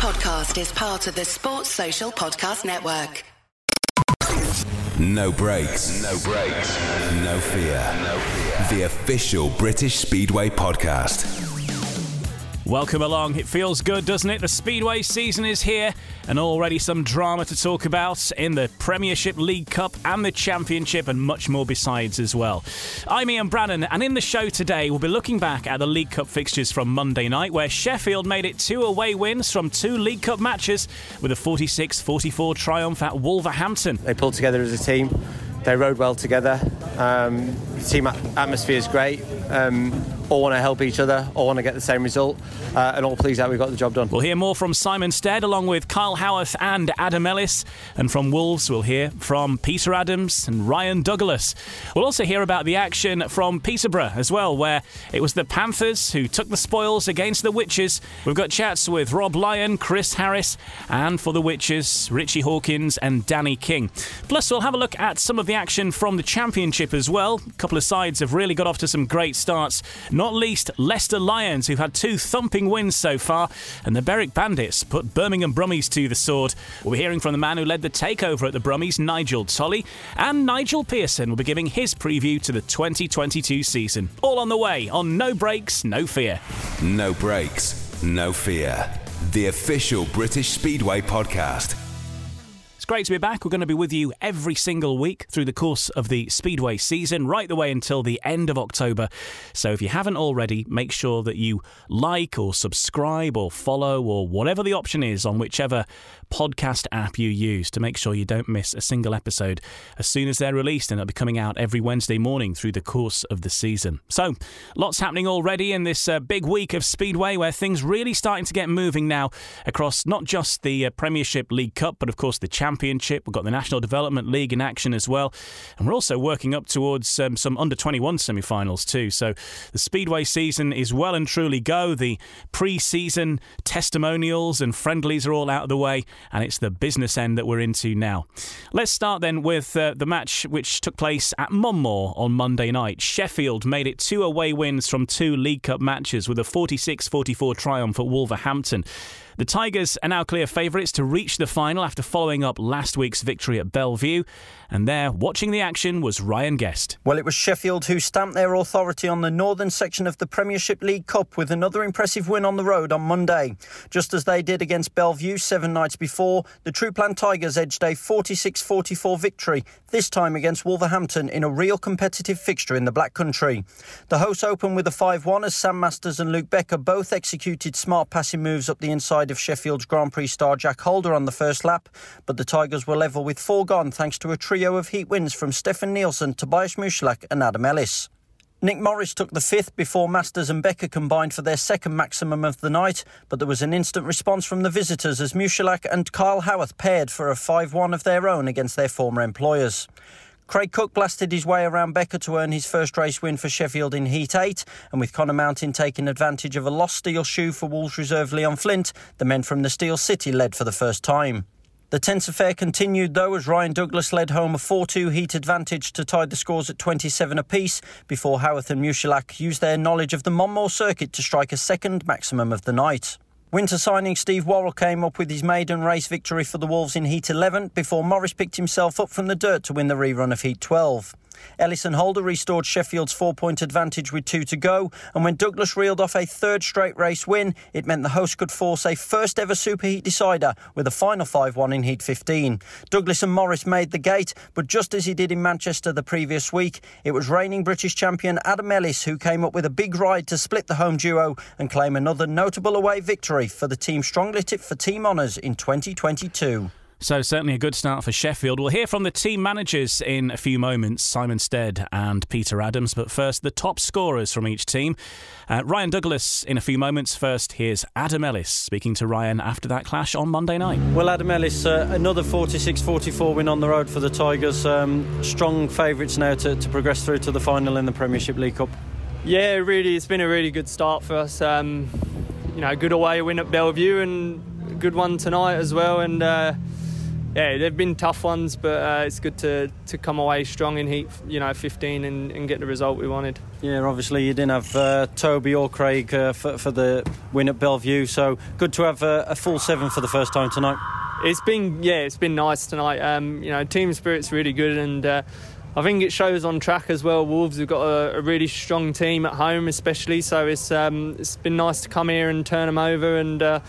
podcast is part of the Sports Social Podcast Network. No brakes. No brakes. No fear. No fear. The official British Speedway podcast. Welcome along. It feels good, doesn't it? The Speedway season is here, and already some drama to talk about in the Premiership League Cup and the Championship, and much more besides as well. I'm Ian Brannan, and in the show today, we'll be looking back at the League Cup fixtures from Monday night, where Sheffield made it two away wins from two League Cup matches with a 46 44 triumph at Wolverhampton. They pulled together as a team. They rode well together. Um, team atmosphere is great. Um, all want to help each other, all want to get the same result, uh, and all pleased that we got the job done. We'll hear more from Simon Stead along with Kyle Howarth and Adam Ellis. And from Wolves, we'll hear from Peter Adams and Ryan Douglas. We'll also hear about the action from Peterborough as well, where it was the Panthers who took the spoils against the Witches. We've got chats with Rob Lyon, Chris Harris, and for the Witches, Richie Hawkins and Danny King. Plus, we'll have a look at some of the action from the Championship as well. A couple of sides have really got off to some great starts not least Leicester Lions, who've had two thumping wins so far, and the Berwick Bandits put Birmingham Brummies to the sword. We'll be hearing from the man who led the takeover at the Brummies, Nigel Tolley, and Nigel Pearson will be giving his preview to the 2022 season. All on the way on No Brakes, No Fear. No brakes. No fear. The official British Speedway podcast. Great to be back. We're going to be with you every single week through the course of the Speedway season, right the way until the end of October. So if you haven't already, make sure that you like or subscribe or follow or whatever the option is on whichever podcast app you use to make sure you don't miss a single episode as soon as they're released. And they'll be coming out every Wednesday morning through the course of the season. So lots happening already in this uh, big week of Speedway where things really starting to get moving now across not just the uh, Premiership League Cup, but of course the Championship. We've got the National Development League in action as well. And we're also working up towards um, some under 21 semi finals too. So the Speedway season is well and truly go. The pre season testimonials and friendlies are all out of the way, and it's the business end that we're into now. Let's start then with uh, the match which took place at Monmore on Monday night. Sheffield made it two away wins from two League Cup matches with a 46 44 triumph at Wolverhampton. The Tigers are now clear favourites to reach the final after following up last week's victory at Bellevue. And there, watching the action, was Ryan Guest. Well, it was Sheffield who stamped their authority on the northern section of the Premiership League Cup with another impressive win on the road on Monday. Just as they did against Bellevue seven nights before, the True Plan Tigers edged a 46 44 victory, this time against Wolverhampton in a real competitive fixture in the Black Country. The hosts opened with a 5 1 as Sam Masters and Luke Becker both executed smart passing moves up the inside of Sheffield's Grand Prix star Jack Holder on the first lap, but the Tigers were level with four gone thanks to a trio of heat wins from Stefan Nielsen, Tobias Musielak and Adam Ellis. Nick Morris took the fifth before Masters and Becker combined for their second maximum of the night, but there was an instant response from the visitors as Musielak and Kyle Howarth paired for a 5 1 of their own against their former employers. Craig Cook blasted his way around Becker to earn his first race win for Sheffield in Heat 8, and with Connor Mountain taking advantage of a lost steel shoe for Wolves reserve Leon Flint, the men from the Steel City led for the first time. The tense affair continued though as Ryan Douglas led home a 4 2 heat advantage to tie the scores at 27 apiece before Howarth and Musielak used their knowledge of the Monmore circuit to strike a second maximum of the night. Winter signing Steve Worrall came up with his maiden race victory for the Wolves in Heat 11 before Morris picked himself up from the dirt to win the rerun of Heat 12. Ellis and Holder restored Sheffield's four point advantage with two to go, and when Douglas reeled off a third straight race win, it meant the host could force a first ever superheat decider with a final 5 1 in Heat 15. Douglas and Morris made the gate, but just as he did in Manchester the previous week, it was reigning British champion Adam Ellis who came up with a big ride to split the home duo and claim another notable away victory for the team strongly tipped for team honours in 2022. So, certainly a good start for Sheffield. We'll hear from the team managers in a few moments, Simon Stead and Peter Adams. But first, the top scorers from each team. Uh, Ryan Douglas in a few moments. First, here's Adam Ellis speaking to Ryan after that clash on Monday night. Well, Adam Ellis, uh, another 46 44 win on the road for the Tigers. Um, strong favourites now to, to progress through to the final in the Premiership League Cup. Yeah, really, it's been a really good start for us. Um, you know, good away win at Bellevue and a good one tonight as well. And uh, yeah, they've been tough ones, but uh, it's good to, to come away strong in heat, you know, 15 and, and get the result we wanted. Yeah, obviously you didn't have uh, Toby or Craig uh, for, for, the win at Bellevue, so good to have a, a, full seven for the first time tonight. It's been yeah, it's been nice tonight. Um, you know, team spirit's really good, and uh, I think it shows on track as well. Wolves have got a, a really strong team at home, especially. So it's um, it's been nice to come here and turn them over, and uh,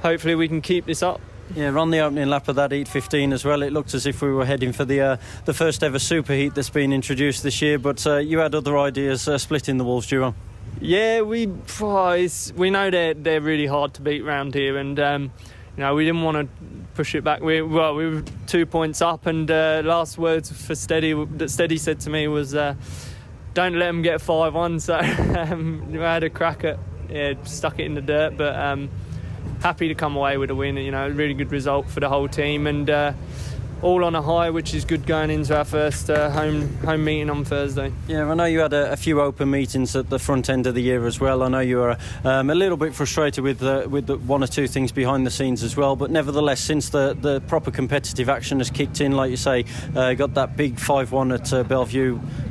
hopefully we can keep this up. Yeah, on the opening lap of that Heat 15 as well, it looked as if we were heading for the uh, the first ever super heat that's been introduced this year. But uh, you had other ideas uh, splitting the Wolves duo. Yeah, we oh, we know they're they're really hard to beat around here, and um, you know we didn't want to push it back. We well we were two points up, and uh, last words for Steady that Steady said to me was. Uh, don't let them get 5 1. So um, I had a crack at, yeah, stuck it in the dirt. But um, happy to come away with a win. You know, a really good result for the whole team, and uh, all on a high, which is good going into our first uh, home home meeting on Thursday. Yeah, I know you had a, a, few open meetings at the front end of the year as well. I know you were um, a little bit frustrated with uh, with the one or two things behind the scenes as well, but nevertheless, since the, the proper competitive action has kicked in, like you say, uh, got that big five one at uh, Belle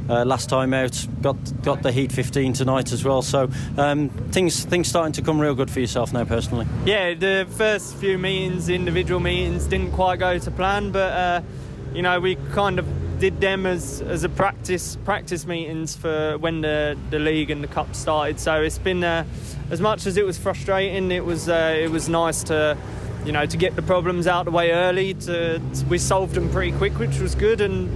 uh, last time out. Got got the Heat 15 tonight as well. So um, things things starting to come real good for yourself now personally. Yeah, the first few meetings, individual meetings, didn't quite go to plan, but uh, you know we kind of did them as, as a practice practice meetings for when the, the league and the cup started. So it's been uh, as much as it was frustrating, it was uh, it was nice to you know to get the problems out of the way early. To, to we solved them pretty quick, which was good, and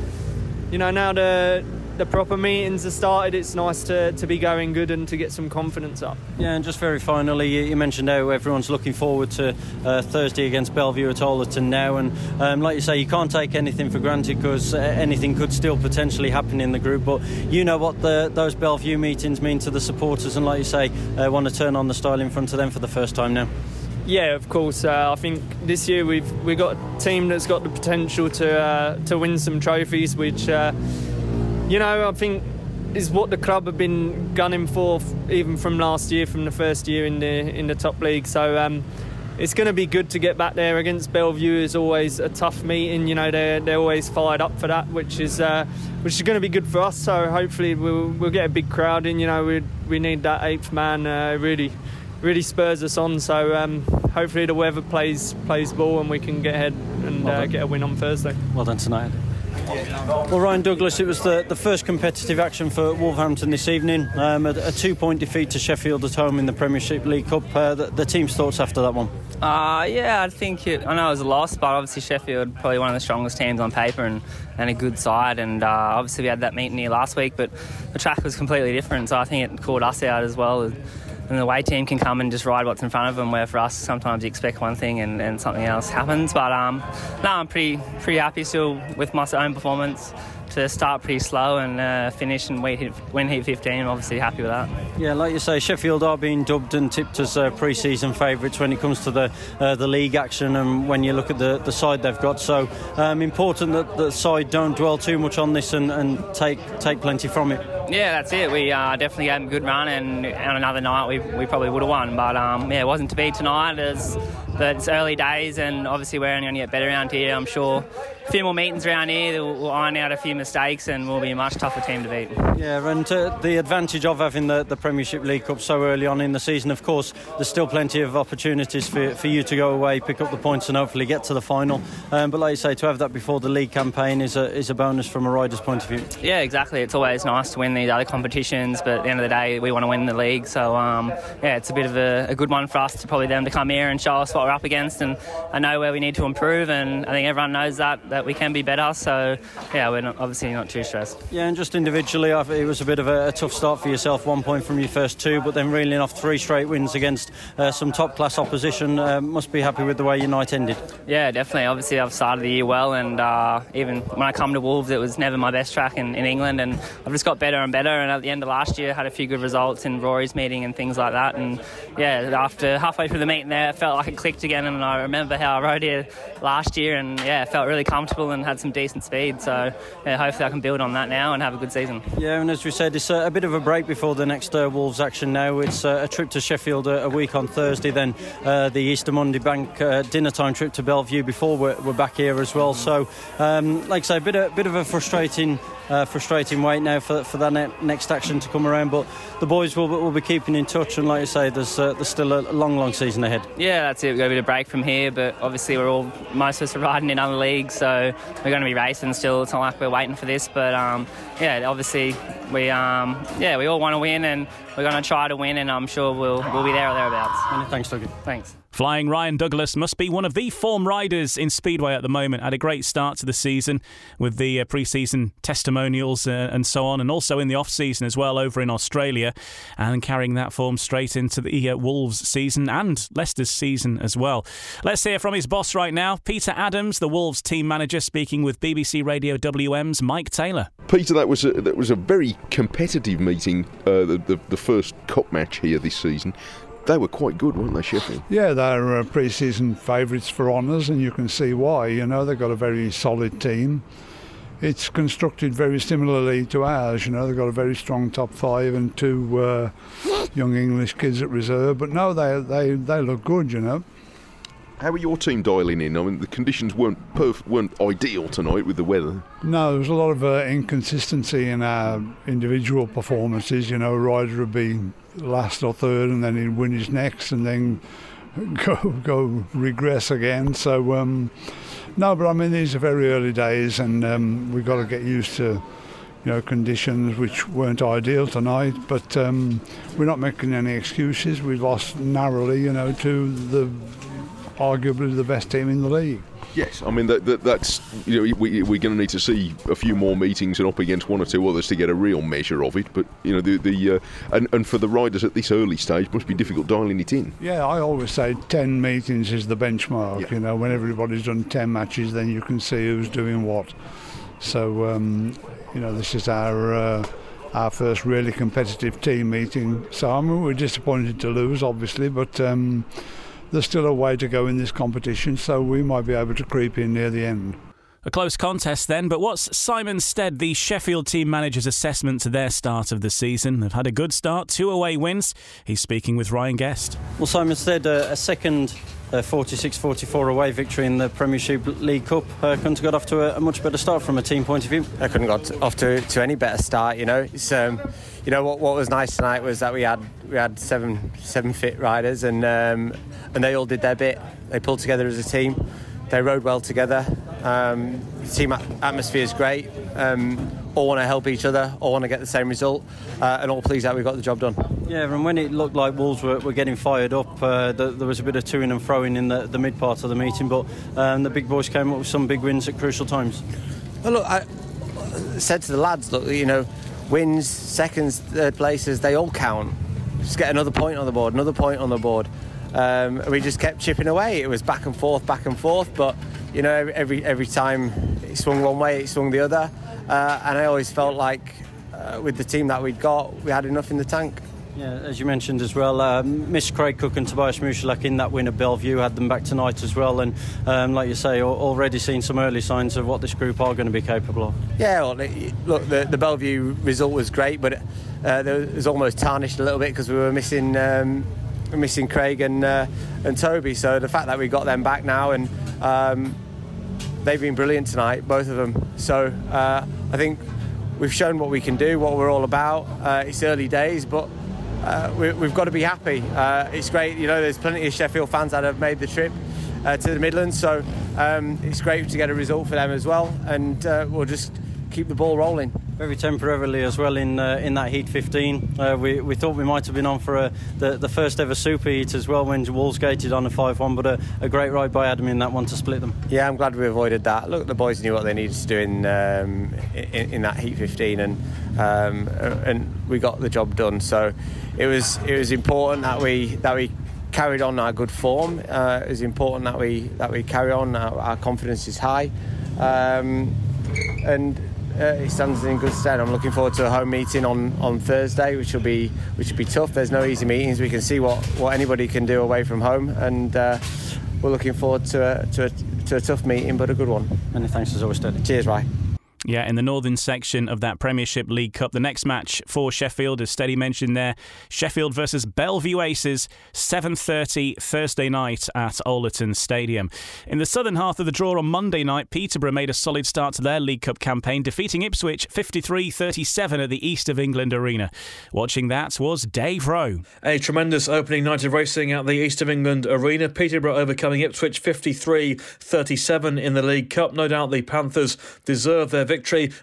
you know now the the proper meetings have started, it's nice to, to be going good and to get some confidence up. Yeah, and just very finally, you, mentioned how everyone's looking forward to uh, Thursday against Bellevue at Owlerton now, and um, like you say, you can't take anything for granted because uh, anything could still potentially happen in the group. But you know what the, those Bellevue meetings mean to the supporters, and like you say, uh, want to turn on the style in front of them for the first time now. Yeah, of course. Uh, I think this year we've we got a team that's got the potential to uh, to win some trophies, which uh, you know, I think is what the club have been gunning for even from last year, from the first year in the in the top league. So um, it's going to be good to get back there against Bellevue. Is always a tough meeting. You know, they're they're always fired up for that, which is uh, which is going to be good for us. So hopefully we'll we'll get a big crowd in. You know, we we need that eighth man uh, really really spurs us on. So um, hopefully the weather plays plays ball and we can get ahead and well uh, get a win on Thursday. Well done tonight. Well, Ryan Douglas, it was the, the first competitive action for Wolverhampton this evening. Um, a, a two point defeat to Sheffield at home in the Premiership League Cup. Uh, the, the, team's thoughts after that one? Uh, yeah, I think it, I know it was a loss, but obviously Sheffield probably one of the strongest teams on paper and, and a good side. And uh, obviously we had that meeting here last week, but the track was completely different, so I think it caught us out as well and the away team can come and just ride what's in front of them. Where for us, sometimes you expect one thing and, and something else happens. But um, no, I'm pretty pretty happy still with my own performance to start pretty slow and uh, finish and win heat 15. I'm obviously happy with that. Yeah, like you say, Sheffield are being dubbed and tipped as uh, pre-season favourites when it comes to the uh, the league action and when you look at the, the side they've got. So um, important that the side don't dwell too much on this and, and take take plenty from it. Yeah, that's it. We uh, definitely had a good run, and on another night we, we probably would have won. But um, yeah, it wasn't to be tonight. It's, it's early days, and obviously we're only going to get better around here. I'm sure a few more meetings around here, we'll iron out a few mistakes, and we'll be a much tougher team to beat. Yeah, and uh, the advantage of having the, the Premiership League Cup so early on in the season, of course, there's still plenty of opportunities for, for you to go away, pick up the points, and hopefully get to the final. Um, but like you say, to have that before the league campaign is a, is a bonus from a rider's point of view. Yeah, exactly. It's always nice to win these other competitions, but at the end of the day, we want to win the league. So um, yeah, it's a bit of a, a, good one for us to probably them to come here and show us what we're up against, and I know where we need to improve, and I think everyone knows that that we can be better. So yeah, we're not, obviously not too stressed. Yeah, and just individually, it was a bit of a, a, tough start for yourself. One point from your first two, but then reeling off three straight wins against uh, some top class opposition. Uh, must be happy with the way your night ended. Yeah, definitely. Obviously, I've started the year well, and uh, even when I come to Wolves, it was never my best track in, in England, and I've just got better and better. And at the end of last year, had a few good results in Rory's meeting and things like that. And yeah, after halfway through the meeting there, it felt like it clicked again. And I remember how I rode here last year, and yeah, felt really comfortable and had some decent speed. So yeah, hopefully I can build on that now and have a good season. Yeah, and as we said, it's a, a bit of a break before the next uh, Wolves action now. It's uh, a trip to Sheffield a, a week on Thursday, then uh, the Easter Monday bank uh, dinner time trip to Bellevue before we're, we're back here as well. So, um, like I say, a bit, a bit of a frustrating uh, frustrating wait now for, for that ne- next action to come around. But the boys will, will be keeping in touch, and like you say, there's uh, there's still a long, long season ahead. Yeah, that's it. A bit of break from here, but obviously we're all most of us are riding in other leagues, so we're going to be racing still. It's not like we're waiting for this, but um, yeah, obviously we um, yeah we all want to win, and we're going to try to win, and I'm sure we'll we'll be there or thereabouts. Thanks, Dougie. Thanks. Flying Ryan Douglas must be one of the form riders in Speedway at the moment. Had a great start to the season with the uh, pre-season testimonials uh, and so on, and also in the off-season as well over in Australia, and carrying that form straight into the uh, Wolves season and Leicester's season as well. Let's hear from his boss right now, Peter Adams, the Wolves team manager, speaking with BBC Radio WM's Mike Taylor. Peter, that was a, that was a very competitive meeting, uh, the, the the first cup match here this season they were quite good, weren't they, Sheffield? Yeah, they're uh, pre-season favourites for honours, and you can see why. You know, they've got a very solid team. It's constructed very similarly to ours. You know, they've got a very strong top five and two uh, young English kids at reserve. But no, they they they look good. You know. How are your team dialing in? I mean, the conditions weren't perf- weren't ideal tonight with the weather. No, there was a lot of uh, inconsistency in our individual performances. You know, rider would be last or third, and then he'd win his next, and then go go regress again. So um, no, but I mean these are very early days, and um, we've got to get used to you know conditions which weren't ideal tonight. But um, we're not making any excuses. We lost narrowly, you know, to the arguably the best team in the league. Yes, I mean that, that, that's you know we, we're going to need to see a few more meetings and up against one or two others to get a real measure of it. But you know the the uh, and and for the riders at this early stage must be difficult dialing it in. Yeah, I always say ten meetings is the benchmark. Yeah. You know, when everybody's done ten matches, then you can see who's doing what. So um, you know, this is our. Uh, our first really competitive team meeting. So I mean, we're disappointed to lose, obviously, but um, there's still a way to go in this competition, so we might be able to creep in near the end. A close contest then, but what's Simon Stead, the Sheffield team manager's assessment to their start of the season? They've had a good start, two away wins. He's speaking with Ryan Guest. Well, Simon Stead, uh, a second 46 uh, 44 away victory in the Premiership League Cup. Uh, couldn't have got off to a, a, much better start from a team point of view. I couldn't have got off to, to any better start, you know. It's, um, you know what, what was nice tonight was that we had we had seven seven fit riders and um, and they all did their bit. They pulled together as a team. They rode well together. Um, team atmosphere is great. Um, all want to help each other. All want to get the same result, uh, and all pleased that we got the job done. Yeah, and when it looked like Wolves were, were getting fired up, uh, the, there was a bit of toing and froing in the, the mid part of the meeting, but um, the big boys came up with some big wins at crucial times. Well, look, I said to the lads, look, you know wins, seconds, third places, they all count. Just get another point on the board, another point on the board. Um, we just kept chipping away. It was back and forth, back and forth, but you know, every every time it swung one way, it swung the other, uh, and I always felt like uh, with the team that we'd got, we had enough in the tank. Yeah, as you mentioned as well, uh, Miss Craig Cook and Tobias Musielak in that win at Belle Vue had them back tonight as well, and um, like you say, already seen some early signs of what this group are going to be capable of. Yeah, well, look, the, the Belle Vue result was great, but uh, it was almost tarnished a little bit because we were missing. Um, missing Craig and uh, and Toby, so the fact that we got them back now and um, they've been brilliant tonight, both of them. So uh, I think we've shown what we can do, what we're all about. Uh, it's early days, but uh, we, have got to be happy. Uh, it's great, you know, there's plenty of Sheffield fans that have made the trip uh, to the Midlands, so um, it's great to get a result for them as well, and we'll just keep the ball rolling. Very temporarily as well in uh, in that heat 15. Uh, we, we thought we might have been on for a, the, the first ever super heat as well when Wolves gated on a 5 1, but a, a, great ride by Adam in that one to split them. Yeah, I'm glad we avoided that. Look, the boys knew what they needed to do in um, in, in, that heat 15, and um, and we got the job done. So it was it was important that we that we carried on our good form. Uh, it was important that we that we carry on. Our, our confidence is high, um, and uh, it stands in good stead. I'm looking forward to a home meeting on, on Thursday, which will be which will be tough. There's no easy meetings. We can see what, what anybody can do away from home, and uh, we're looking forward to a, to a, to a tough meeting, but a good one. Many thanks as always, Steady. Cheers, Ray. Yeah, in the northern section of that Premiership League Cup, the next match for Sheffield, as Steady mentioned there, Sheffield versus Bellevue Aces, 7.30 Thursday night at Owlerton Stadium. In the southern half of the draw on Monday night, Peterborough made a solid start to their League Cup campaign, defeating Ipswich 53-37 at the East of England Arena. Watching that was Dave Rowe. A tremendous opening night of racing at the East of England Arena. Peterborough overcoming Ipswich 53-37 in the League Cup. No doubt the Panthers deserve their victory,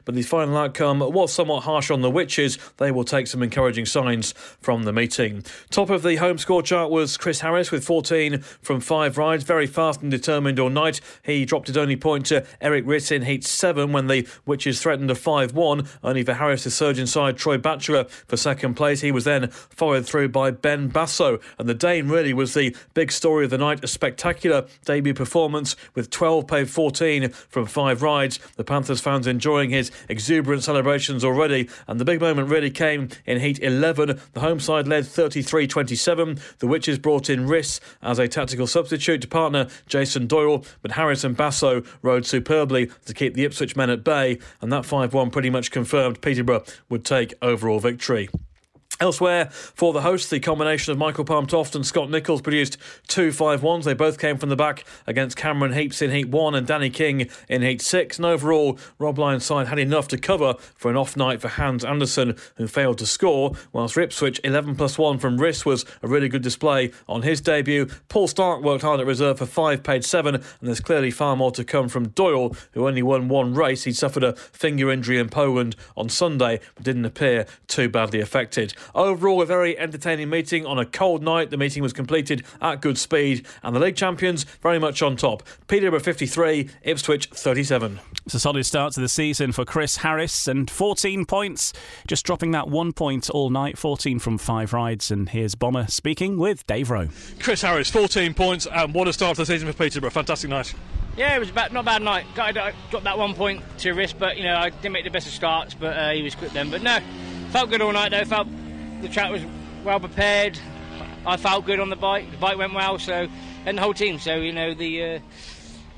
but the final outcome was somewhat harsh on the Witches. They will take some encouraging signs from the meeting. Top of the home score chart was Chris Harris with 14 from five rides. Very fast and determined all night. He dropped his only point to Erik Riss in Heat 7 when the Witches threatened a 5 1, only for Harris to surge inside Troy Batchelor for second place. He was then followed through by Ben Basso, and the Dane really was the big story of the night. A spectacular debut performance with 12 paid 14 from five rides. The Panthers fans enjoying his exuberant celebrations already, and the big moment really came in Heat 11. The home side led 33 27. The Witches brought in Riss as a tactical substitute to partner Jason Doyle, but Harris and Basso rode superbly to keep the Ipswich men at bay, and that 5 1 pretty much confirmed Peterborough would take overall victory. Elsewhere, for the hosts, the combination of Michael Palmtoft and Scott Nicholls produced two 5 1s. They both came from the back against Cameron Heaps in Heat 1 and Danny King in Heat 6. And overall, Rob Lyon's side had enough to cover for an off night for Hans Andersen, who failed to score, whilst Ipswich 11 plus 1 from Riss was a really good display on his debut. Paul Starke worked hard at reserve for 5, paid 7, and there's clearly far more to come from Doyle, who only won one race. He suffered a finger injury in Poland on Sunday, but didn't appear too badly affected. Overall, a very entertaining meeting on a cold night. The meeting was completed at good speed, and the league champions very much on top. Peterborough 53, Ipswich 37. It's a solid start to the season for Chris Harris and 14 points, just dropping that one point all night, 14 from five rides. And here's Bomber speaking with Dave Rowe. Chris Harris, 14 points, and what a start to the season for Peterborough. Fantastic night. Yeah, it was bad, not a bad night. Got, I dropped that one point to Riss, but you know I didn't make the best of starts, but uh, he was quick then. But no, felt good all night though. Felt the track was well prepared. I felt good on the bike. The bike went well, so and the whole team. So you know the uh,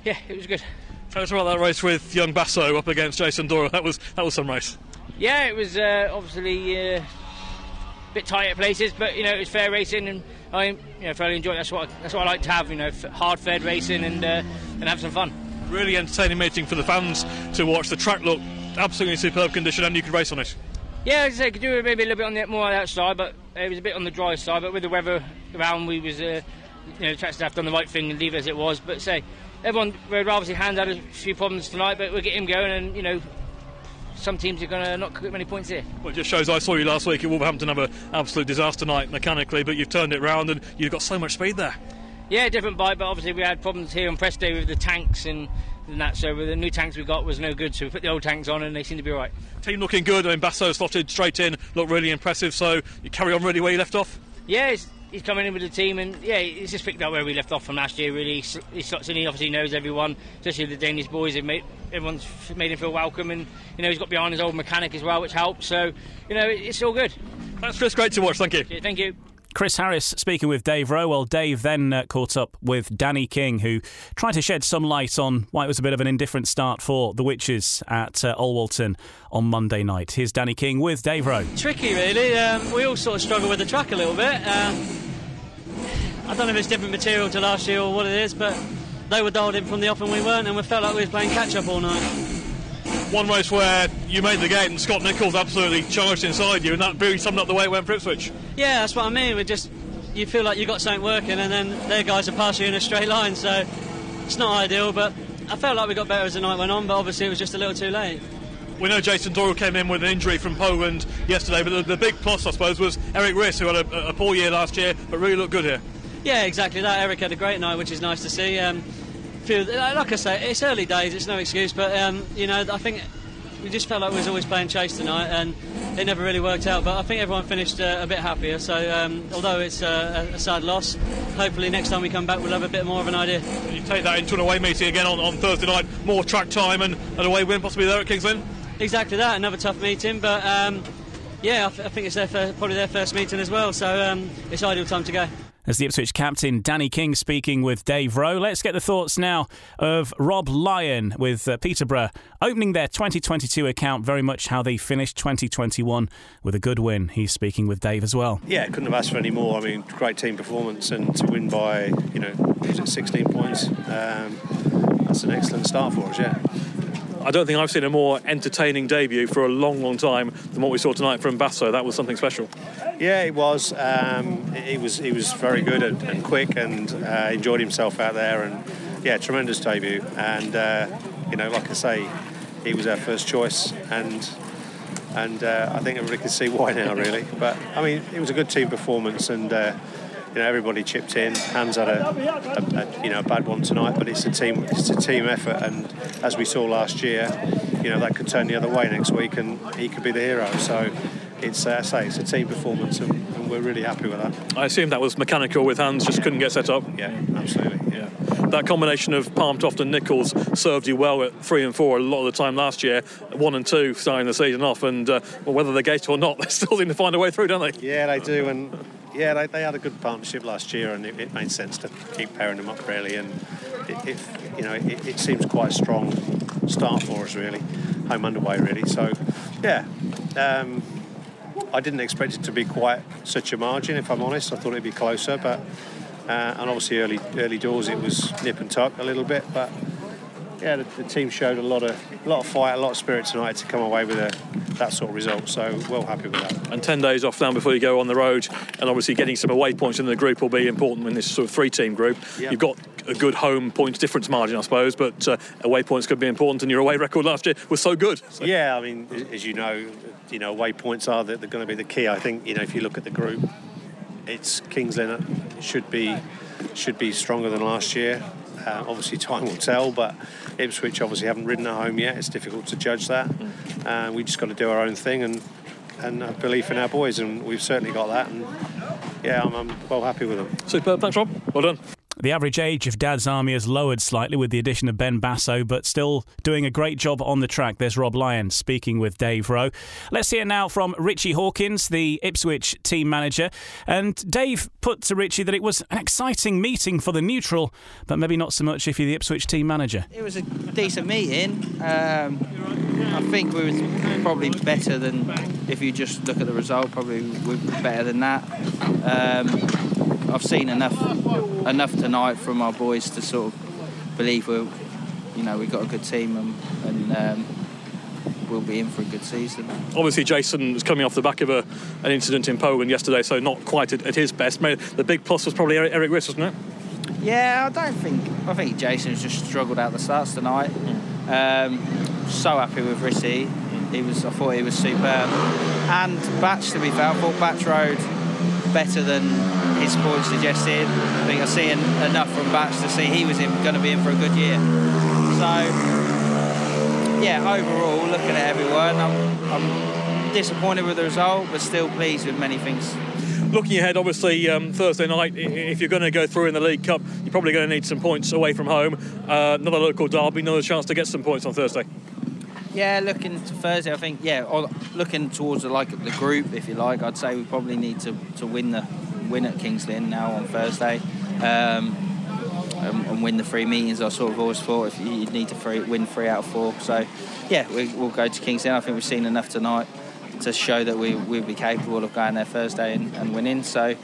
yeah, it was good. Tell us about that race with young Basso up against Jason Doyle. That was that was some race. Yeah, it was uh, obviously uh, a bit tight at places, but you know it was fair racing, and I you know thoroughly enjoyed. It. That's what that's what I like to have. You know, hard fed racing and uh, and have some fun. Really entertaining meeting for the fans to watch. The track looked absolutely superb condition, and you could race on it. Yeah, as I say, could do maybe a little bit on the more on the outside, but it was a bit on the dry side. But with the weather around, we was uh, you know the track's have done the right thing and leave it as it was. But say everyone, Red obviously Hans had a few problems tonight, but we'll get him going, and you know some teams are going to not get many points here. Well, it just shows I saw you last week at Wolverhampton have an absolute disaster night mechanically, but you've turned it round and you've got so much speed there. Yeah, different bike, but obviously we had problems here on press day with the tanks and, and that. So the new tanks we got was no good. So we put the old tanks on and they seem to be right. Team looking good. I mean, Basso slotted straight in, looked really impressive. So you carry on really where you left off. Yeah, he's, he's coming in with the team, and yeah, he's just picked up where we left off from last year. Really, he slots in. He obviously knows everyone, especially the Danish boys. Have made everyone's made him feel welcome, and you know he's got behind his old mechanic as well, which helps. So you know it's all good. That's just great to watch. Thank you. Yeah, thank you. Chris Harris speaking with Dave Rowe. Well, Dave then uh, caught up with Danny King, who tried to shed some light on why it was a bit of an indifferent start for the Witches at uh, Alwalton on Monday night. Here's Danny King with Dave Rowe. Tricky, really. Um, we all sort of struggle with the track a little bit. Um, I don't know if it's different material to last year or what it is, but they were dialed in from the off and we weren't, and we felt like we was playing catch up all night one race where you made the gate and Scott Nicholls absolutely charged inside you, and that really summed up the way it went for Ipswich. Yeah, that's what I mean. We just you feel like you got something working, and then their guys are passing you in a straight line. So it's not ideal, but I felt like we got better as the night went on. But obviously, it was just a little too late. We know Jason Doyle came in with an injury from Poland yesterday, but the, the big plus, I suppose, was Erik Riss, who had a, a, poor year last year, but really looked good here. Yeah, exactly that. Erik had a great night, which is nice to see. Um, few, like I say, it's early days, it's no excuse, but um, you know, I think we just felt like we was always playing chase tonight, and it never really worked out. But I think everyone finished uh, a bit happier. So um, although it's uh, a sad loss, hopefully next time we come back we'll have a bit more of an idea. You take that into an away meeting again on, on Thursday night, more track time and an away win possibly there at Kings Lynn. Exactly that, another tough meeting, but. Um, yeah, I, th- I, think it's their first, probably their first meeting as well, so um, it's ideal time to go. As the Ipswich captain Danny King speaking with Dave Rowe. Let's get the thoughts now of Rob Lyon with uh, Peterborough opening their 2022 account very much how they finished 2021 with a good win. He's speaking with Dave as well. Yeah, couldn't have asked for any more. I mean, great team performance and to win by, you know, was it 16 points? Um, that's an excellent start for us, yeah. I don't think I've seen a more entertaining debut for a long, long time than what we saw tonight from Basso. That was something special. Yeah, it was. Um, he was he was very good and, and quick and uh, enjoyed himself out there. And yeah, tremendous debut. And uh, you know, like I say, he was our first choice, and and uh, I think everybody can see why now, really. But I mean, it was a good team performance, and uh, you know everybody chipped in. Hans had a, a, a, you know a bad one tonight, but it's a team it's a team effort, and as we saw last year, you know that could turn the other way next week, and he could be the hero. So it's uh, say it's a team performance, and, and we're really happy with that. I assume that was mechanical with Hans, just couldn't get set up. Yeah, absolutely. Yeah. That combination of Palmtoft and Nicholls served you well at three and four a lot of the time last year, one and two starting the season off, and uh, well, whether they gate or not, they still seem to find a way through, don't they? Yeah, they do, and yeah, they, they had a good partnership last year, and it, it made sense to keep pairing them up really, and it, you know it, it seems quite a strong start for us really, home underway really. So yeah. Um, I didn't expect it to be quite such a margin, if I'm honest. I thought it'd be closer, but uh, and obviously early early doors it was nip and tuck a little bit, but yeah, the, the, team showed a lot of a lot of fight, a lot of spirit tonight to come away with a, that sort of result. So well happy with that. And ten days off now before you go on the road, and obviously getting some away points in the group will be important in this sort of three-team group. Yep. You've got a good home points difference margin, I suppose, but uh, away points could be important. And your away record last year was so good. So. Yeah, I mean, as you know, you know, away points are they're going to be the key. I think you know if you look at the group, it's Kings Lynn should be should be stronger than last year. Uh, obviously, time will tell, but Ipswich obviously haven't ridden at home yet. It's difficult to judge that. Uh, we just got to do our own thing and and a belief in our boys, and we've certainly got that. And yeah, I'm, I'm well happy with them. Superb, thanks, Rob. Well done. The average age of Dad's Army has lowered slightly with the addition of Ben Basso, but still doing a great job on the track. There's Rob Lyon speaking with Dave Rowe. Let's hear now from Richie Hawkins, the Ipswich team manager. And Dave put to Richie that it was an exciting meeting for the neutral, but maybe not so much if you're the Ipswich team manager. It was a decent meeting. Um, I think we were probably better than if you just look at the result. Probably we were better than that. Um, I've seen enough enough tonight from our boys to sort of believe we're, you know, we've got a good team and, and um, we'll be in for a good season. Obviously, Jason was coming off the back of a, an incident in Poland yesterday, so not quite at, at his best. The big plus was probably Erik, Erik Riss, wasn't it? Yeah, I don't think. I think Jason's just struggled out the starts tonight. Um, so happy with Rissy. He was. I thought he was superb. And Batch, to be fair, I thought Batch rode better than his points suggested. I think I've seen enough from Batch to see he was going to be in for a good year. So, yeah, overall, looking at everyone, I'm, I'm disappointed with the result, but still pleased with many things. Looking ahead, obviously, um, Thursday night, if you're going to go through in the League Cup, you're probably going to need some points away from home. Uh, another local derby, another chance to get some points on Thursday. Yeah, looking to Thursday, I think yeah, looking towards the, like the group, if you like, I'd say we probably need to, to win the win at Kings Lynn now on Thursday, um, and, and, win the three meetings. I sort of always thought if you need to free, win three out of four. So yeah, we, will go to Kings Lynn. I think we've seen enough tonight to show that we we'll be capable of going there Thursday and, and winning. So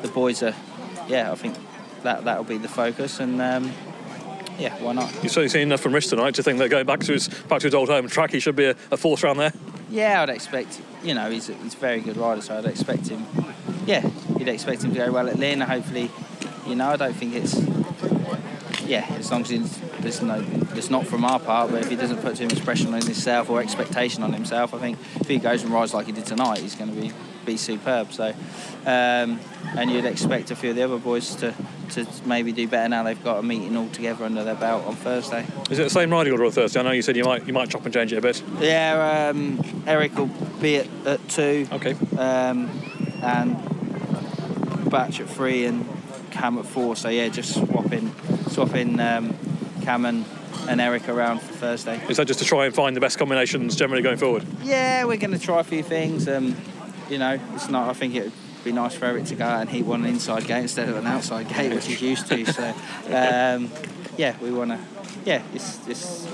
the boys are, yeah, I think that that'll be the focus and. Um, yeah, why not? You've certainly seen enough from Riss tonight to think that going back to his back to his old home track, he should be a, a force round there. Yeah, I'd expect. You know, he's a, he's a very good rider, so I'd expect him. Yeah, you'd expect him to go well at Lynn. Hopefully, you know, I don't think it's. Yeah, as long as he's, there's no, it's not from our part, but if he doesn't put too much pressure on himself or expectation on himself, I think if he goes and rides like he did tonight, he's going to be be superb. So, um, and you'd expect a few of the other boys to, to maybe do better now they've got a meeting all together under their belt on Thursday. Is it the same riding order on Thursday? I know you said you might you might chop and change it a bit. Yeah, um, Erik will be at, at two. Okay. Um, and Batch at three and Cam at four. So yeah, just swapping swapping um, Cam and and Erik around for Thursday. Is that just to try and find the best combinations generally going forward? Yeah, we're going to try a few things. Um, you know, it's not. I think it be nice for Erik to go out and he won an inside gate instead of an outside gate, which he's used to. So, um, yeah, we want to. Yeah, it's it's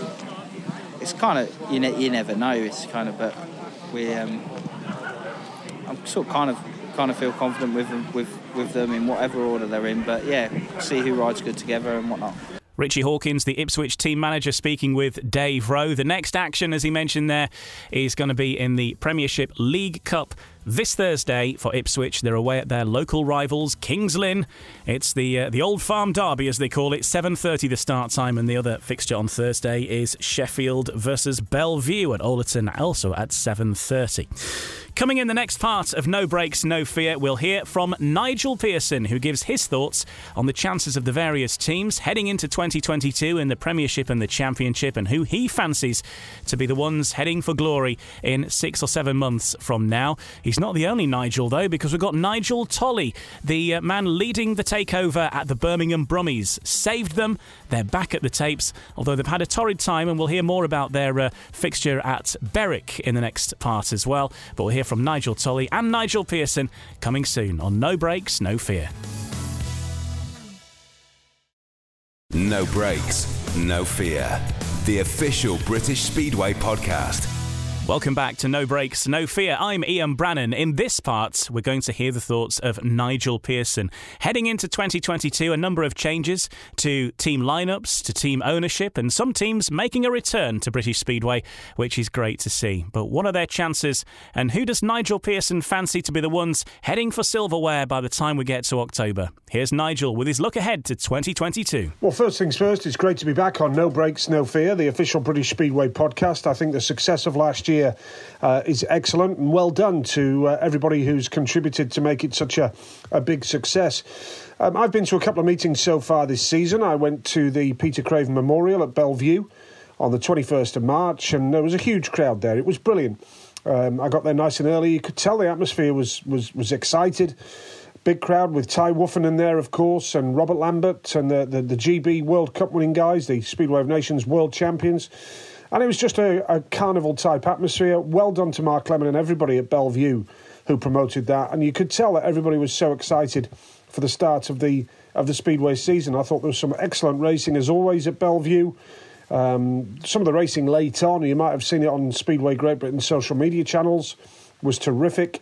it's kind of you, ne- you never know. It's kind of, but we. Um, I'm sort of kind of kind of feel confident with them, with with them in whatever order they're in. But yeah, see who rides good together and whatnot. Richie Hawkins, the Ipswich team manager, speaking with Dave Rowe. The next action, as he mentioned there, is going to be in the Premiership League Cup this Thursday for Ipswich. They're away at their local rivals, Kings Lynn. It's the uh, the Old Farm Derby, as they call it. 7:30 the start time, and the other fixture on Thursday is Sheffield versus Bellevue at Owlerton, also at 7:30. Coming in the next part of No Brakes, No Fear, we'll hear from Nigel Pearson, who gives his thoughts on the chances of the various teams heading into 2022 in the Premiership and the Championship, and who he fancies to be the ones heading for glory in six or seven months from now. He's not the only Nigel, though, because we've got Nigel Tolley, the uh, man leading the takeover at the Birmingham Brummies. Saved them. They're back at the tapes, although they've had a torrid time, and we'll hear more about their uh, fixture at Berwick in the next part as well. But we'll hear from Nigel Tolley and Nigel Pearson coming soon on No Brakes, No Fear. No brakes, no fear. The official British Speedway podcast. Welcome back to No Brakes, No Fear. I'm Ian Brannan. In this part, we're going to hear the thoughts of Nigel Pearson. Heading into 2022, a number of changes to team lineups, to team ownership, and some teams making a return to British Speedway, which is great to see. But what are their chances, and who does Nigel Pearson fancy to be the ones heading for silverware by the time we get to October? Here's Nigel with his look ahead to 2022. Well, first things first, it's great to be back on No Breaks, No Fear, the official British Speedway podcast. I think the success of last year uh, is excellent and well done to uh, everybody who's contributed to make it such a, a big success. Um, I've been to a couple of meetings so far this season. I went to the Peter Craven Memorial at Bellevue on the 21st of March, and there was a huge crowd there. It was brilliant. Um, I got there nice and early. You could tell the atmosphere was was was excited. Big crowd with Tai in there, of course, and Robert Lambert and the, the, the GB World Cup winning guys, the Speedway of Nations world champions. And it was just a, a carnival type atmosphere. Well done to Mark Lemon and everybody at Bellevue who promoted that. And you could tell that everybody was so excited for the start of the of the Speedway season. I thought there was some excellent racing as always at Bellevue. Um, some of the racing late on, you might have seen it on Speedway Great Britain social media channels, was terrific.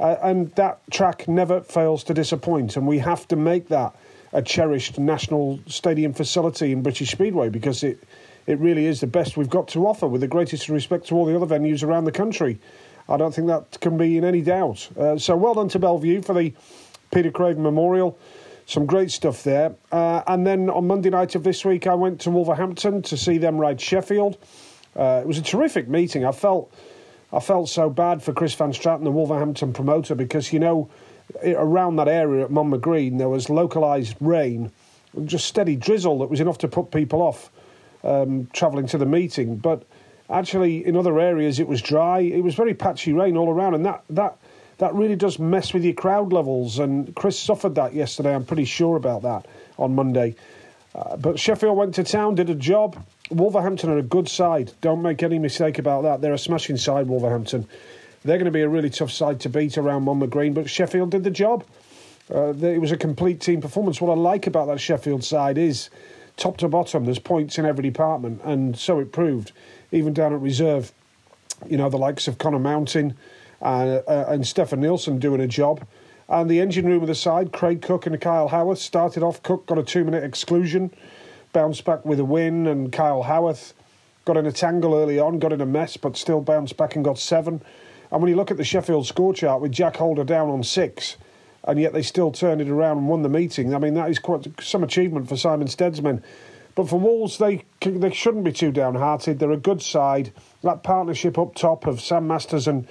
Uh, and that track never fails to disappoint. And we have to make that a cherished national stadium facility in British Speedway because it it really is the best we've got to offer, with the greatest respect to all the other venues around the country. I don't think that can be in any doubt. Uh, so well done to Bellevue for the Peter Craven Memorial. Some great stuff there. Uh, and then on Monday night of this week, I went to Wolverhampton to see them ride Sheffield. Uh, it was a terrific meeting. I felt, I felt so bad for Chris Van Straaten, the Wolverhampton promoter, because you know, around that area at Monmore Green, there was localised rain, just steady drizzle that was enough to put people off um, travelling to the meeting. But actually, in other areas, it was dry. It was very patchy rain all around, and that that that really does mess with your crowd levels. And Chris suffered that yesterday. I'm pretty sure about that on Monday. Uh, but Sheffield went to town, did a job. Wolverhampton are a good side. Don't make any mistake about that. They're a smashing side, Wolverhampton. They're going to be a really tough side to beat around Monmore Green, but Sheffield did the job. Uh, it was a complete team performance. What I like about that Sheffield side is top to bottom, there's points in every department, and so it proved. Even down at reserve, you know, the likes of Connor Mountain uh, uh, and Stefan Nielsen doing a job. And the engine room of the side, Craig Cook and Kyle Howarth started off. Cook got a two minute exclusion, bounced back with a win, and Kyle Howarth got in a tangle early on, got in a mess, but still bounced back and got seven. And when you look at the Sheffield score chart with Jack Holder down on six, and yet they still turned it around and won the meeting. I mean, that is quite some achievement for Simon Steadsman. But for Wolves, they they shouldn't be too downhearted. They're a good side. That partnership up top of Sam Masters and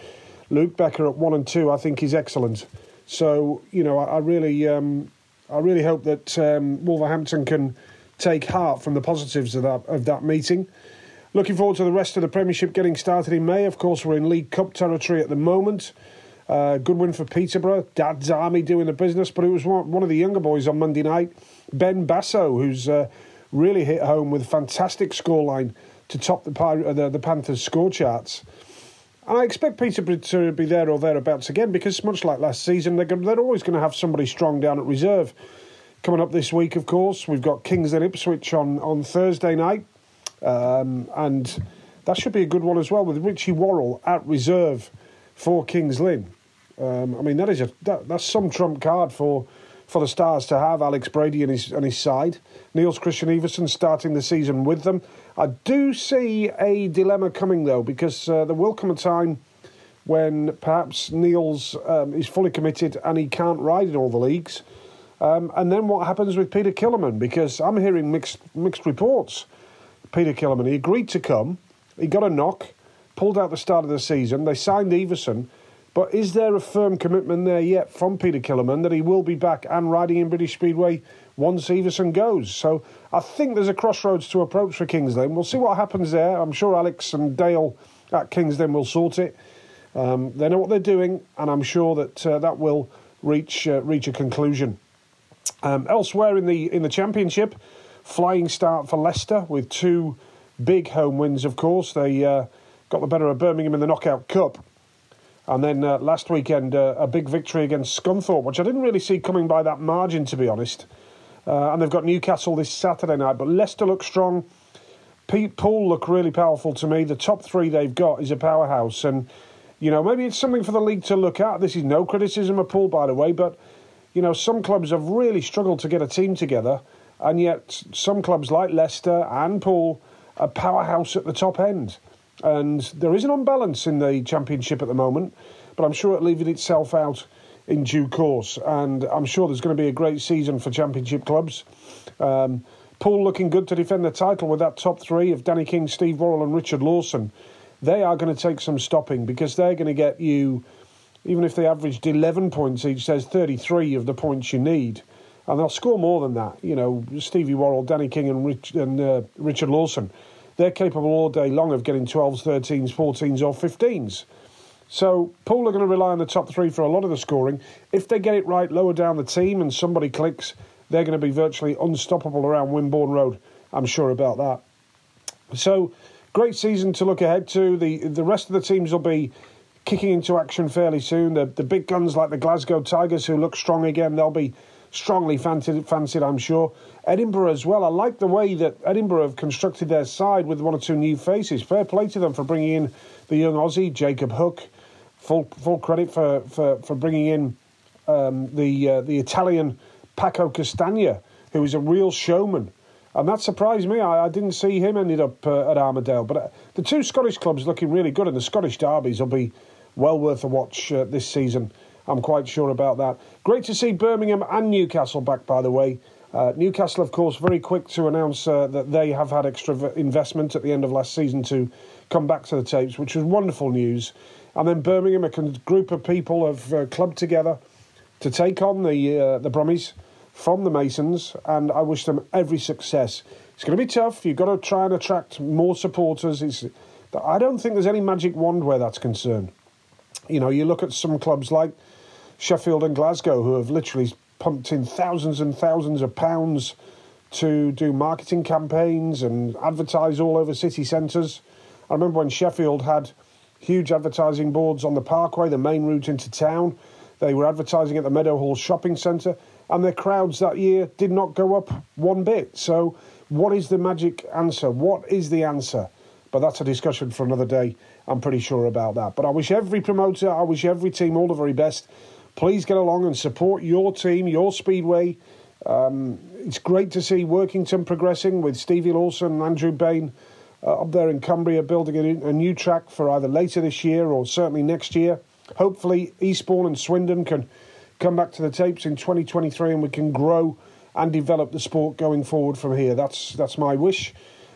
Luke Becker at one and two, I think, is excellent. So you know, I, I really, um, I really hope that um, Wolverhampton can take heart from the positives of that of that meeting. Looking forward to the rest of the Premiership getting started in May. Of course, we're in League Cup territory at the moment. Uh, good win for Peterborough. Dad's Army doing the business, but it was one, one of the younger boys on Monday night, Ben Basso, who's uh, really hit home with a fantastic scoreline to top the, uh, the, the Panthers score charts. And I expect Peterborough to be there or thereabouts again because, much like last season, they're, they're always going to have somebody strong down at reserve. Coming up this week, of course, we've got Kings and Ipswich on, on Thursday night. Um, and that should be a good one as well with Richie Worrall at reserve for Kings Lynn. Um, I mean, that is a that, that's some trump card for for the Stars to have Alex Brady on his on his side. Niels Kristian Iversen starting the season with them. I do see a dilemma coming though because uh, there will come a time when perhaps Niels um, is fully committed and he can't ride in all the leagues. Um, and then what happens with Peter Kildemand? Because I'm hearing mixed mixed reports. Peter Kildemand, he agreed to come, he got a knock, pulled out the start of the season. They signed Iversen, but is there a firm commitment there yet from Peter Kildemand that he will be back and riding in British Speedway once Iversen goes? So I think there's a crossroads to approach for Kings Lynn. We'll see what happens there. I'm sure Alex and Dale at Kings Lynn will sort it. Um, they know what they're doing, and I'm sure that uh, that will reach uh, reach a conclusion. Um, elsewhere in the in the championship, flying start for Leicester with two big home wins. Of course, they uh, got the better of Birmingham in the Knockout Cup, and then uh, last weekend uh, a big victory against Scunthorpe, which I didn't really see coming by that margin, to be honest. Uh, and they've got Newcastle this Saturday night, but Leicester look strong. Pete Poole look really powerful to me. The top three they've got is a powerhouse, and you know maybe it's something for the league to look at. This is no criticism of Poole, by the way, but you know, some clubs have really struggled to get a team together, and yet some clubs like Leicester and Poole are powerhouse at the top end. And there is an unbalance in the championship at the moment, but I'm sure it'll even itself out in due course. And I'm sure there's going to be a great season for championship clubs. Um, Poole looking good to defend the title with that top three of Danny King, Steve Worrall, and Richard Lawson. They are going to take some stopping because they're going to get you even if they averaged 11 points each, there's 33 of the points you need. And they'll score more than that. You know, Stevie Worrall, Danny King, and, Rich, and uh, Richard Lawson, they're capable all day long of getting 12s, 13s, 14s, or 15s. So Poole are going to rely on the top three for a lot of the scoring. If they get it right lower down the team and somebody clicks, they're going to be virtually unstoppable around Wimborne Road. I'm sure about that. So great season to look ahead to. The the rest of the teams will be kicking into action fairly soon. The, the big guns like the Glasgow Tigers, who look strong again, they'll be strongly fancied, fancied, I'm sure. Edinburgh as well. I like the way that Edinburgh have constructed their side with one or two new faces. Fair play to them for bringing in the young Aussie, Jacob Hook. Full, full credit for, for, for bringing in um, the, uh, the Italian Paco Castagna, who is a real showman. And that surprised me. I, I didn't see him ended up uh, at Armadale. But uh, the two Scottish clubs looking really good, and the Scottish derbies will be well worth a watch uh, this season. I'm quite sure about that. Great to see Birmingham and Newcastle back, by the way. Uh, Newcastle, of course, very quick to announce uh, that they have had extra investment at the end of last season to come back to the tapes, which was wonderful news. And then Birmingham, a group of people have uh, clubbed together to take on the uh, the Brummies from the Masons, and I wish them every success. It's going to be tough. You've got to try and attract more supporters. It's, I don't think there's any magic wand where that's concerned. You know, you look at some clubs like Sheffield and Glasgow who have literally pumped in thousands and thousands of pounds to do marketing campaigns and advertise all over city centres. I remember when Sheffield had huge advertising boards on the parkway, the main route into town. They were advertising at the Meadowhall shopping centre, and their crowds that year did not go up one bit. So, what is the magic answer? What is the answer? But that's a discussion for another day. I'm pretty sure about that. But I wish every promoter, I wish every team all the very best. Please get along and support your team, your Speedway. Um, it's great to see Workington progressing with Stevie Lawson and Andrew Bain uh, up there in Cumbria building a, a new track for either later this year or certainly next year. Hopefully, Eastbourne and Swindon can come back to the tapes in 2023 and we can grow and develop the sport going forward from here. That's that's my wish.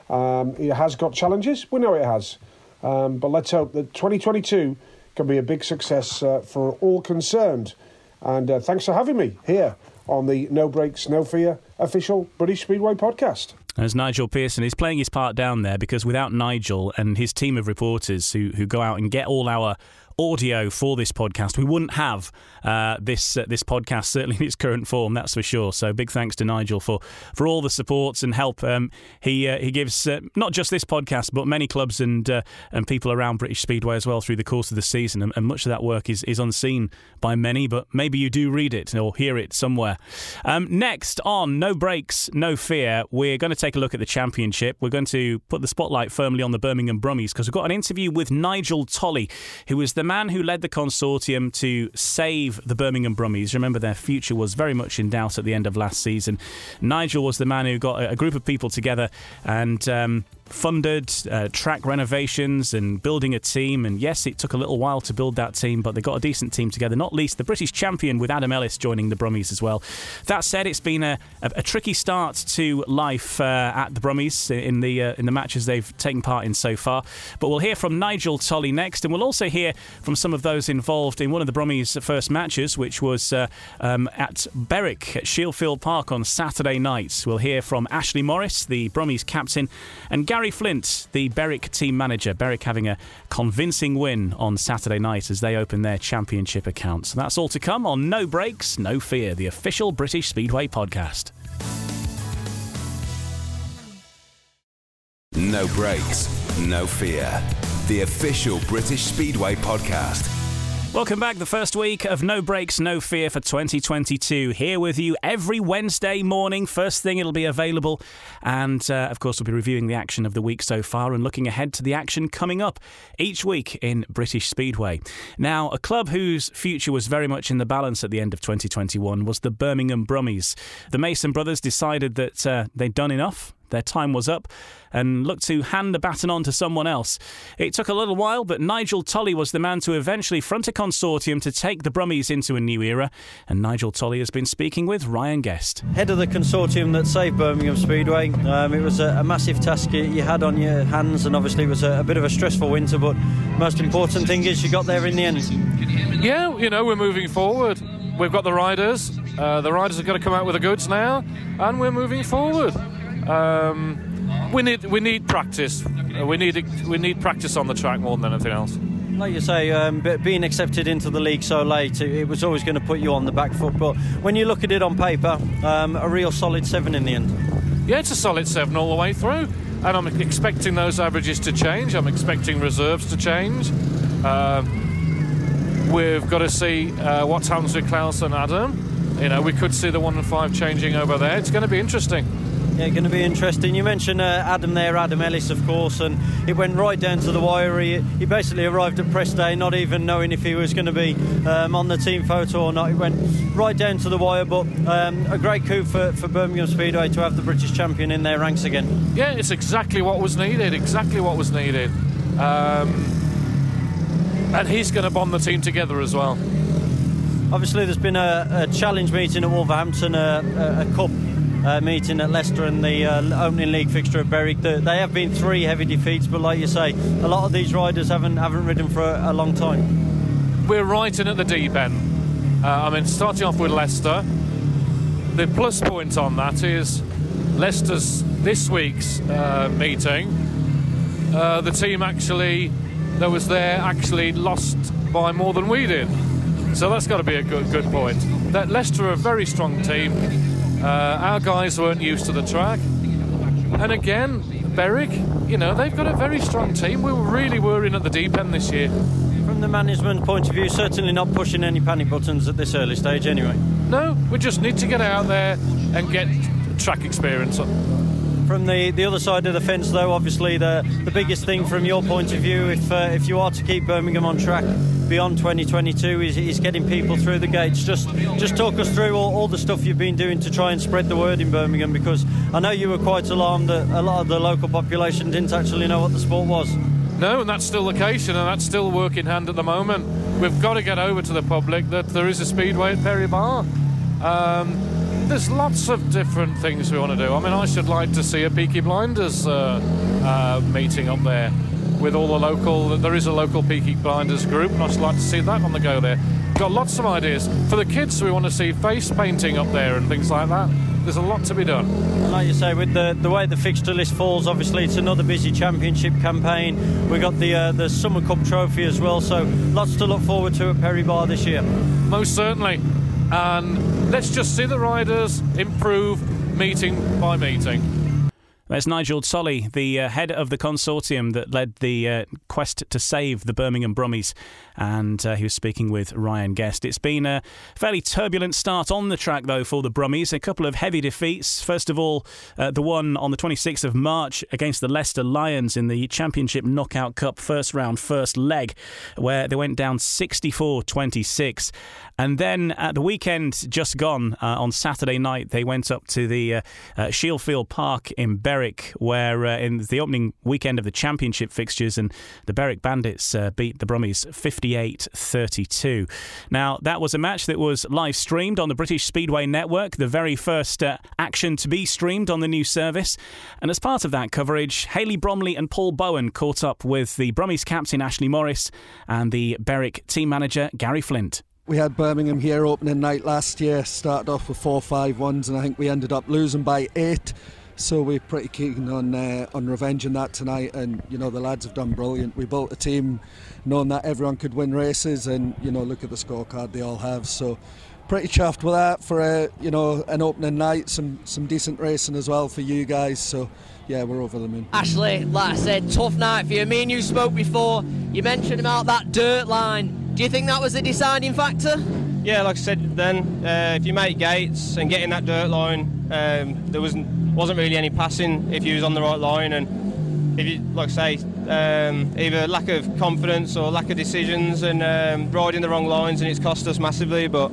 Um, it has got challenges. We know it has. Um, but let's hope that 2022 can be a big success uh, for all concerned. And uh, thanks for having me here on the No Brakes, No Fear official British Speedway podcast. As Nigel Pearson is playing his part down there because without Nigel and his team of reporters who, who go out and get all our audio for this podcast, we wouldn't have uh, this uh, this podcast certainly in its current form. That's for sure. So big thanks to Nigel for for all the supports and help um, he uh, he gives uh, not just this podcast but many clubs and uh, and people around British Speedway as well through the course of the season. And, and much of that work is is unseen by many, but maybe you do read it or hear it somewhere. Um, next on No Brakes, No Fear, we're going to take a look at the championship. We're going to put the spotlight firmly on the Birmingham Brummies because we've got an interview with Nigel Tolley, who is the man who led the consortium to save the Birmingham Brummies. Remember, their future was very much in doubt at the end of last season. Nigel was the man who got a group of people together and um, funded uh, track renovations and building a team. And yes, it took a little while to build that team, but they got a decent team together, not least the British champion with Adam Ellis joining the Brummies as well. That said, it's been a, a, a tricky start to life uh, at the Brummies in the, uh, in the matches they've taken part in so far. But we'll hear from Nigel Tolley next, and we'll also hear from some of those involved in one of the Brummies' first matches, which was uh, um, at Berwick at Shieldfield Park on Saturday night. We'll hear from Ashley Morris, the Brummies captain, and Gary Gary Flint, the Berwick team manager. Berwick having a convincing win on Saturday night as they open their championship account. So that's all to come on No Brakes, No Fear, the official British Speedway podcast. No Brakes, No Fear, the official British Speedway podcast. Welcome back. The first week of No Brakes, No Fear for 2022. Here with you every Wednesday morning. First thing, it'll be available. And uh, of course, we'll be reviewing the action of the week so far and looking ahead to the action coming up each week in British Speedway. Now, a club whose future was very much in the balance at the end of 2021 was the Birmingham Brummies. The Mason brothers decided that uh, they'd done enough their time was up and looked to hand the baton on to someone else. It took a little while, but Nigel Tolley was the man to eventually front a consortium to take the Brummies into a new era. And Nigel Tolley has been speaking with Ryan Guest. Head of the consortium that saved Birmingham Speedway. Um, it was a, a, massive task you had on your hands, and obviously it was a, a bit of a stressful winter, but most important thing is you got there in the end. Yeah, you know, we're moving forward. We've got the riders. Uh, the riders are going to come out with the goods now, and we're moving forward. Um, we need we need practice. Uh, we need we need practice on the track more than anything else. Like you say, um, being accepted into the league so late, it, it was always going to put you on the back foot. But when you look at it on paper, um, a real solid seven in the end. Yeah, it's a solid seven all the way through, and I'm expecting those averages to change. I'm expecting reserves to change. Um, we've got to see uh, what happens with Klaus and Adam. You know, we could see the one and five changing over there. It's going to be interesting. Yeah, going to be interesting. You mentioned uh, Adam there, Adam Ellis, of course, and it went right down to the wire. He, he basically arrived at press day not even knowing if he was going to be um, on the team photo or not. It went right down to the wire, but um, a great coup for, for Birmingham Speedway to have the British champion in their ranks again. Yeah, it's exactly what was needed, exactly what was needed. Um, and he's going to bond the team together as well. Obviously, there's been a, a challenge meeting at Wolverhampton, a, a, a cup uh, meeting at Leicester and the uh, opening league fixture at Berwick. They have been three heavy defeats, but like you say, a lot of these riders haven't haven't ridden for a, a long time. We're right in at the deep end. Uh, I mean, starting off with Leicester, the plus point on that is Leicester's this week's uh, meeting. Uh, the team actually that was there actually lost by more than we did. So that's got to be a good good point. That Leicester are a very strong team. Uh, our guys weren't used to the track. And again, Berwick, you know, they've got a very strong team. We were really were in at the deep end this year. From the management point of view, certainly not pushing any panic buttons at this early stage anyway. No, we just need to get out there and get track experience. From the, the other side of the fence, though, obviously the, the biggest thing from your point of view, if uh, if you are to keep Birmingham on track beyond 2022, is, is getting people through the gates. Just just talk us through all, all the stuff you've been doing to try and spread the word in Birmingham, because I know you were quite alarmed that a lot of the local population didn't actually know what the sport was. No, and that's still the case, and that's still work in hand at the moment. We've got to get over to the public that there is a speedway at Perry Barr. Um, there's lots of different things we want to do. I mean, I should like to see a Peaky Blinders uh, uh, meeting up there with all the local. There is a local Peaky Blinders group, and I'd like to see that on the go there. Got lots of ideas for the kids. We want to see face painting up there and things like that. there's a lot to be done. And like you say, with the, the way the fixture list falls, obviously it's another busy championship campaign. We've got the uh, the Summer Cup trophy as well, so lots to look forward to at Perry Barr this year. Most certainly. And let's just see the riders improve meeting by meeting. There's Nigel Tolley, the uh, head of the consortium that led the uh, quest to save the Birmingham Brummies, and uh, he was speaking with Ryan Guest. It's been a fairly turbulent start on the track, though, for the Brummies. A couple of heavy defeats. First of all, uh, the one on the 26th of March against the Leicester Lions in the Championship Knockout Cup first round, first leg, where they went down 64 26. And then at the weekend just gone, uh, on Saturday night, they went up to the uh, Shieldfield Park in Berwick Berwick, where uh, in the opening weekend of the championship fixtures, and the Berwick Bandits uh, beat the Brummies 58 32. Now, that was a match that was live streamed on the British Speedway Network, the very first uh, action to be streamed on the new service. And as part of that coverage, Haley Bromley and Paul Bowen caught up with the Brummies captain Ashley Morris and the Berwick team manager Gary Flint. We had Birmingham here opening night last year, started off with four five ones, and I think we ended up losing by eight. So we're pretty keen on uh, on revenging that tonight, and you know the lads have done brilliant. We built a team knowing that everyone could win races, and you know look at the scorecard they all have. So pretty chuffed with that for a you know an opening night, some some decent racing as well for you guys. So yeah, we're over the moon. Ashley, like I said, tough night for you. Me and you spoke before. You mentioned about that dirt line. Do you think that was a deciding factor? Yeah, like I said then, uh, if you make gates and get in that dirt line, um, there wasn't wasn't really any passing if you was on the right line and if you like I say um, either lack of confidence or lack of decisions and um, riding the wrong lines and it's cost us massively but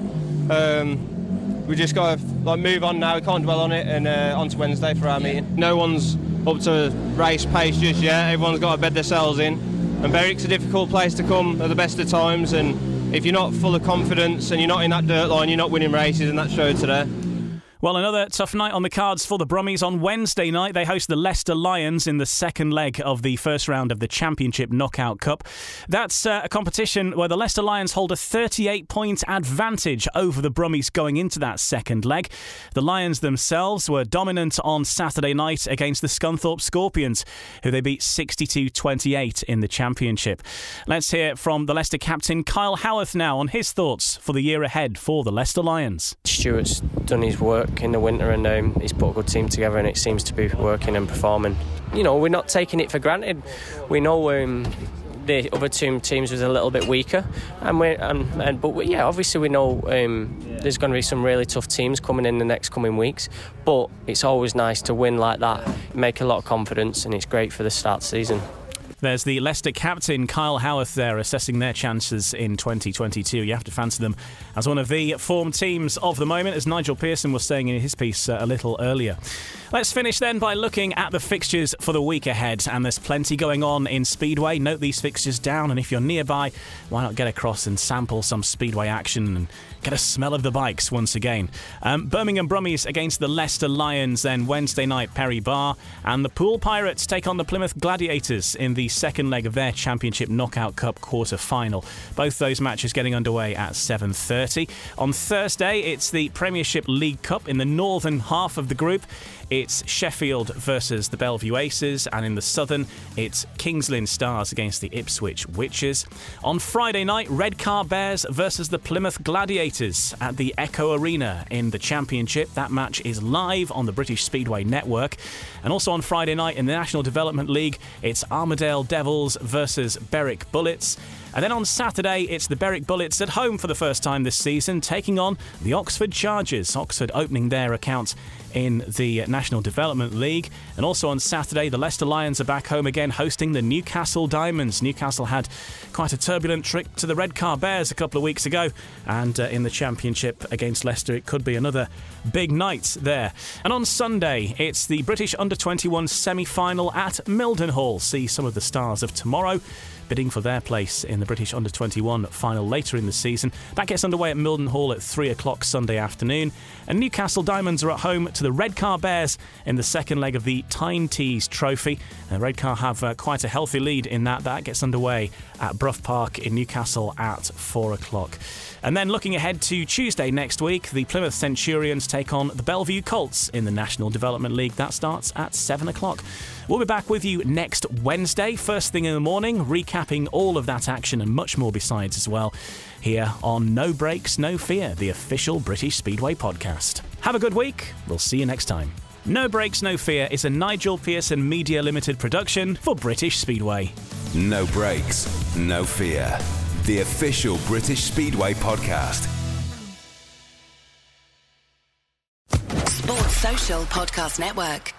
um, we just got to like move on now. We can't dwell on it and uh, on to Wednesday for our meeting. No one's up to race pace just yet. Everyone's got to bed themselves in. And Berwick's a difficult place to come at the best of times and if you're not full of confidence and you're not in that dirt line you're not winning races and that showed today well, another tough night on the cards for the Brummies. On Wednesday night, they host the Leicester Lions in the second leg of the first round of the Championship Knockout Cup. That's uh, a competition where the Leicester Lions hold a 38 point advantage over the Brummies going into that second leg. The Lions themselves were dominant on Saturday night against the Scunthorpe Scorpions, who they beat 62 28 in the Championship. Let's hear from the Leicester captain Kyle Howarth now on his thoughts for the year ahead for the Leicester Lions. Stuart's done his work in the winter and um, he's put a good team together and it seems to be working and performing. You know, we're not taking it for granted. We know um, the other two teams was a little bit weaker, and we and, and but we, yeah, obviously we know um, there's going to be some really tough teams coming in the next coming weeks. But it's always nice to win like that, make a lot of confidence, and it's great for the start season. There's the Leicester captain Kyle Howarth there assessing their chances in 2022. You have to fancy them as one of the form teams of the moment, as Nigel Pearson was saying in his piece uh, a little earlier. Let's finish then by looking at the fixtures for the week ahead, and there's plenty going on in Speedway. Note these fixtures down, and if you're nearby, why not get across and sample some Speedway action and get a smell of the bikes once again. Um, Birmingham Brummies against the Leicester Lions, then Wednesday night Perry Barr, and the Poole Pirates take on the Plymouth Gladiators in the second leg of their Championship Knockout Cup quarter final. Both those matches getting underway at 7:30. On Thursday, it's the Premiership League Cup in the northern half of the group. It's Sheffield versus the Belle Vue Aces, and in the southern, it's Kings Lynn Stars against the Ipswich Witches. On Friday night, Redcar Bears versus the Plymouth Gladiators at the Echo Arena in the Championship. That match is live on the British Speedway Network. And also on Friday night in the National Development League, it's Armadale Devils versus Berwick Bullets. And then on Saturday, it's the Berwick Bullets at home for the first time this season, taking on the Oxford Chargers. Oxford opening their account in the National Development League. And also on Saturday, the Leicester Lions are back home again, hosting the Newcastle Diamonds. Newcastle had quite a turbulent trip to the Redcar Bears a couple of weeks ago, and uh, in the Championship against Leicester, it could be another big night there. And on Sunday, it's the British Under 21 semi final at Mildenhall. See some of the stars of tomorrow bidding for their place in the British Under 21 final later in the season. That gets underway at Mildenhall at 3 o'clock Sunday afternoon. And Newcastle Diamonds are at home to the Redcar Bears in the second leg of the Tyne Tees Trophy. And Redcar have uh, quite a healthy lead in that. That gets underway at Brough Park in Newcastle at four o'clock. And then looking ahead to Tuesday next week, the Plymouth Centurions take on the Belle Vue Colts in the National Development League. That starts at 7 o'clock. We'll be back with you next Wednesday, first thing in the morning, recapping all of that action and much more besides as well, here on No Brakes, No Fear, the official British Speedway podcast. Have a good week. We'll see you next time. No Brakes, No Fear is a Nigel Pearson Media Limited production for British Speedway. No Brakes, no fear. The official British Speedway podcast. Sports Social Podcast Network.